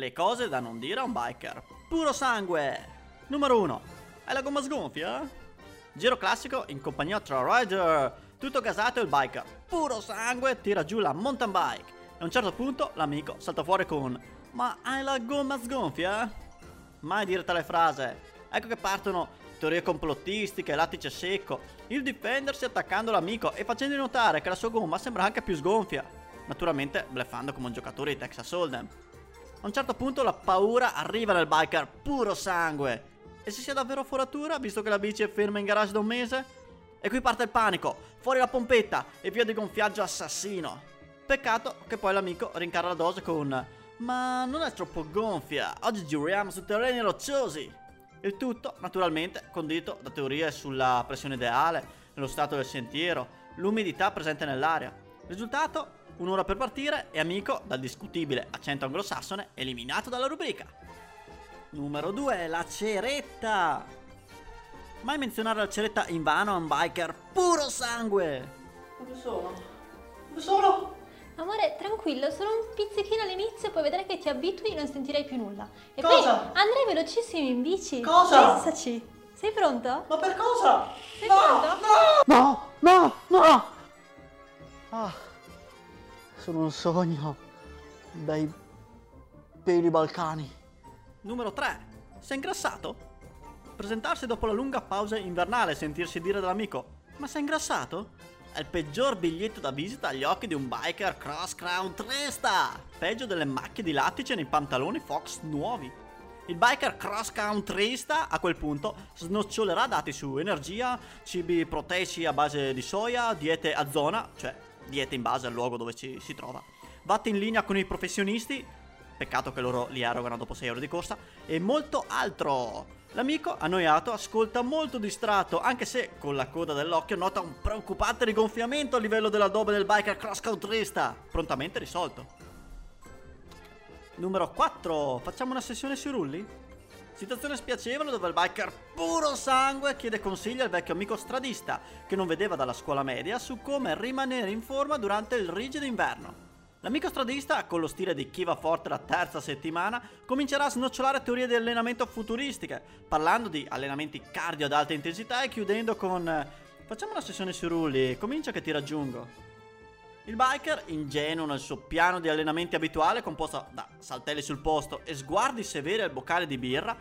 Le cose da non dire a un biker. Puro sangue! Numero 1. Hai la gomma sgonfia? Giro classico in compagnia tra rider. Tutto gasato il biker. Puro sangue tira giù la mountain bike. E a un certo punto l'amico salta fuori con Ma hai la gomma sgonfia? Mai dire tale frase. Ecco che partono teorie complottistiche, lattice secco, il difendersi attaccando l'amico e facendo notare che la sua gomma sembra anche più sgonfia. Naturalmente bleffando come un giocatore di Texas Hold'em. A un certo punto la paura arriva nel biker, puro sangue. E se sia davvero foratura, visto che la bici è ferma in garage da un mese? E qui parte il panico, fuori la pompetta e via di gonfiaggio assassino. Peccato che poi l'amico rincara la dose con Ma non è troppo gonfia, oggi giriamo su terreni rocciosi. Il tutto, naturalmente, condito da teorie sulla pressione ideale, lo stato del sentiero, l'umidità presente nell'aria. Risultato? Un'ora per partire e amico, dal discutibile accento anglosassone, eliminato dalla rubrica. Numero 2, la ceretta. Mai menzionare la ceretta in vano a un biker puro sangue. Dove sono? Dove sono? Amore, tranquillo, solo un pizzichino all'inizio, poi vedrai che ti abitui e non sentirai più nulla. E Cosa? poi andrai velocissimo in bici. Cosa? Pensaci. Sei pronto? Ma per cosa? Sei pronto? No, no, no! Ah, sono un sogno dai peli balcani. Numero 3. Sei ingrassato? Presentarsi dopo la lunga pausa invernale e sentirsi dire dall'amico Ma sei ingrassato? È il peggior biglietto da visita agli occhi di un biker cross countrysta! Peggio delle macchie di lattice nei pantaloni Fox nuovi. Il biker cross countrysta a quel punto snocciolerà dati su energia, cibi proteici a base di soia, diete a zona, cioè diete in base al luogo dove ci si trova, vatte in linea con i professionisti, peccato che loro li erogano dopo 6 ore di corsa, e molto altro. L'amico, annoiato, ascolta molto distratto, anche se con la coda dell'occhio nota un preoccupante rigonfiamento a livello dell'addobbe del biker cross countrysta, prontamente risolto. Numero 4. Facciamo una sessione sui rulli? Situazione spiacevole dove il biker puro sangue chiede consigli al vecchio amico stradista che non vedeva dalla scuola media su come rimanere in forma durante il rigido inverno. L'amico stradista, con lo stile di chi va forte la terza settimana, comincerà a snocciolare teorie di allenamento futuristiche, parlando di allenamenti cardio ad alta intensità e chiudendo con Facciamo una sessione sui rulli, comincia che ti raggiungo. Il biker, ingenuo nel suo piano di allenamenti abituale, composto da saltelli sul posto e sguardi severi al boccale di birra,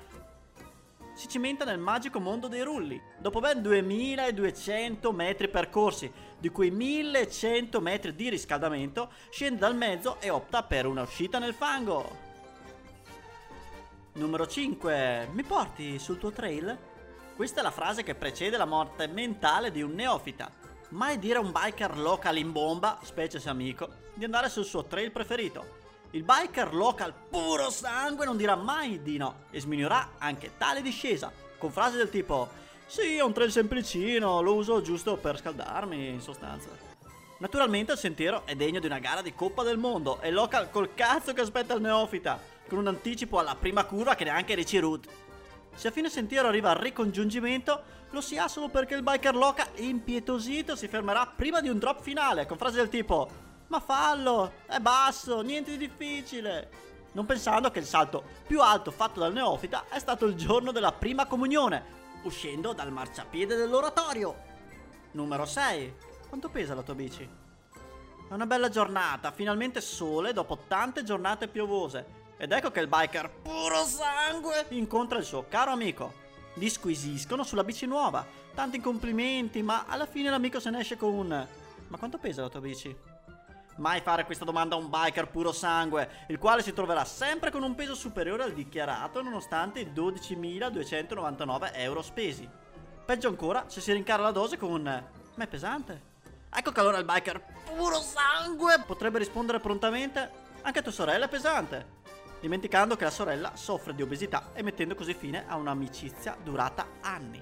si cimenta nel magico mondo dei rulli. Dopo ben 2200 metri percorsi, di cui 1100 metri di riscaldamento, scende dal mezzo e opta per una uscita nel fango. Numero 5. Mi porti sul tuo trail? Questa è la frase che precede la morte mentale di un neofita. Mai dire a un biker local in bomba, specie se amico, di andare sul suo trail preferito. Il biker local puro sangue non dirà mai di no e sminuirà anche tale discesa, con frasi del tipo Sì, è un trail semplicino, lo uso giusto per scaldarmi, in sostanza. Naturalmente il sentiero è degno di una gara di Coppa del Mondo e local col cazzo che aspetta il neofita, con un anticipo alla prima curva che neanche Richie Root. Se a fine sentiero arriva al ricongiungimento, lo si ha solo perché il biker loca impietosito si fermerà prima di un drop finale, con frasi del tipo Ma fallo, è basso, niente di difficile. Non pensando che il salto più alto fatto dal neofita è stato il giorno della prima comunione, uscendo dal marciapiede dell'oratorio. Numero 6. Quanto pesa la tua bici? È una bella giornata, finalmente sole dopo tante giornate piovose. Ed ecco che il biker puro sangue incontra il suo caro amico. Disquisiscono sulla bici nuova, tanti complimenti, ma alla fine l'amico se ne esce con un Ma quanto pesa la tua bici? Mai fare questa domanda a un biker puro sangue, il quale si troverà sempre con un peso superiore al dichiarato nonostante i 12.299 euro spesi. Peggio ancora se si rincara la dose con Ma è pesante. Ecco che allora il biker puro sangue potrebbe rispondere prontamente Anche tua sorella è pesante dimenticando che la sorella soffre di obesità e mettendo così fine a un'amicizia durata anni.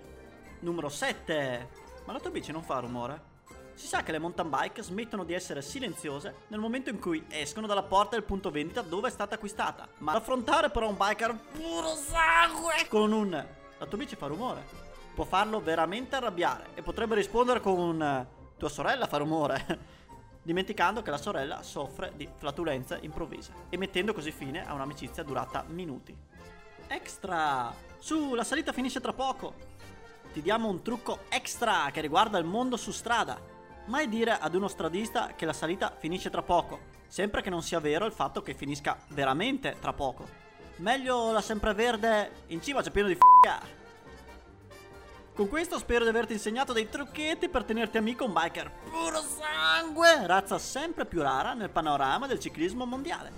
Numero 7. Ma la tua bici non fa rumore? Si sa che le mountain bike smettono di essere silenziose nel momento in cui escono dalla porta del punto vendita dove è stata acquistata. Ma affrontare però un biker puro sangue con un la tua bici fa rumore può farlo veramente arrabbiare e potrebbe rispondere con un tua sorella fa rumore. Dimenticando che la sorella soffre di flatulenze improvvise e mettendo così fine a un'amicizia durata minuti. Extra! Su, la salita finisce tra poco! Ti diamo un trucco extra che riguarda il mondo su strada. Mai dire ad uno stradista che la salita finisce tra poco, sempre che non sia vero il fatto che finisca veramente tra poco. Meglio la sempreverde in cima c'è pieno di f***a. Con questo spero di averti insegnato dei trucchetti per tenerti amico un biker puro sangue, razza sempre più rara nel panorama del ciclismo mondiale.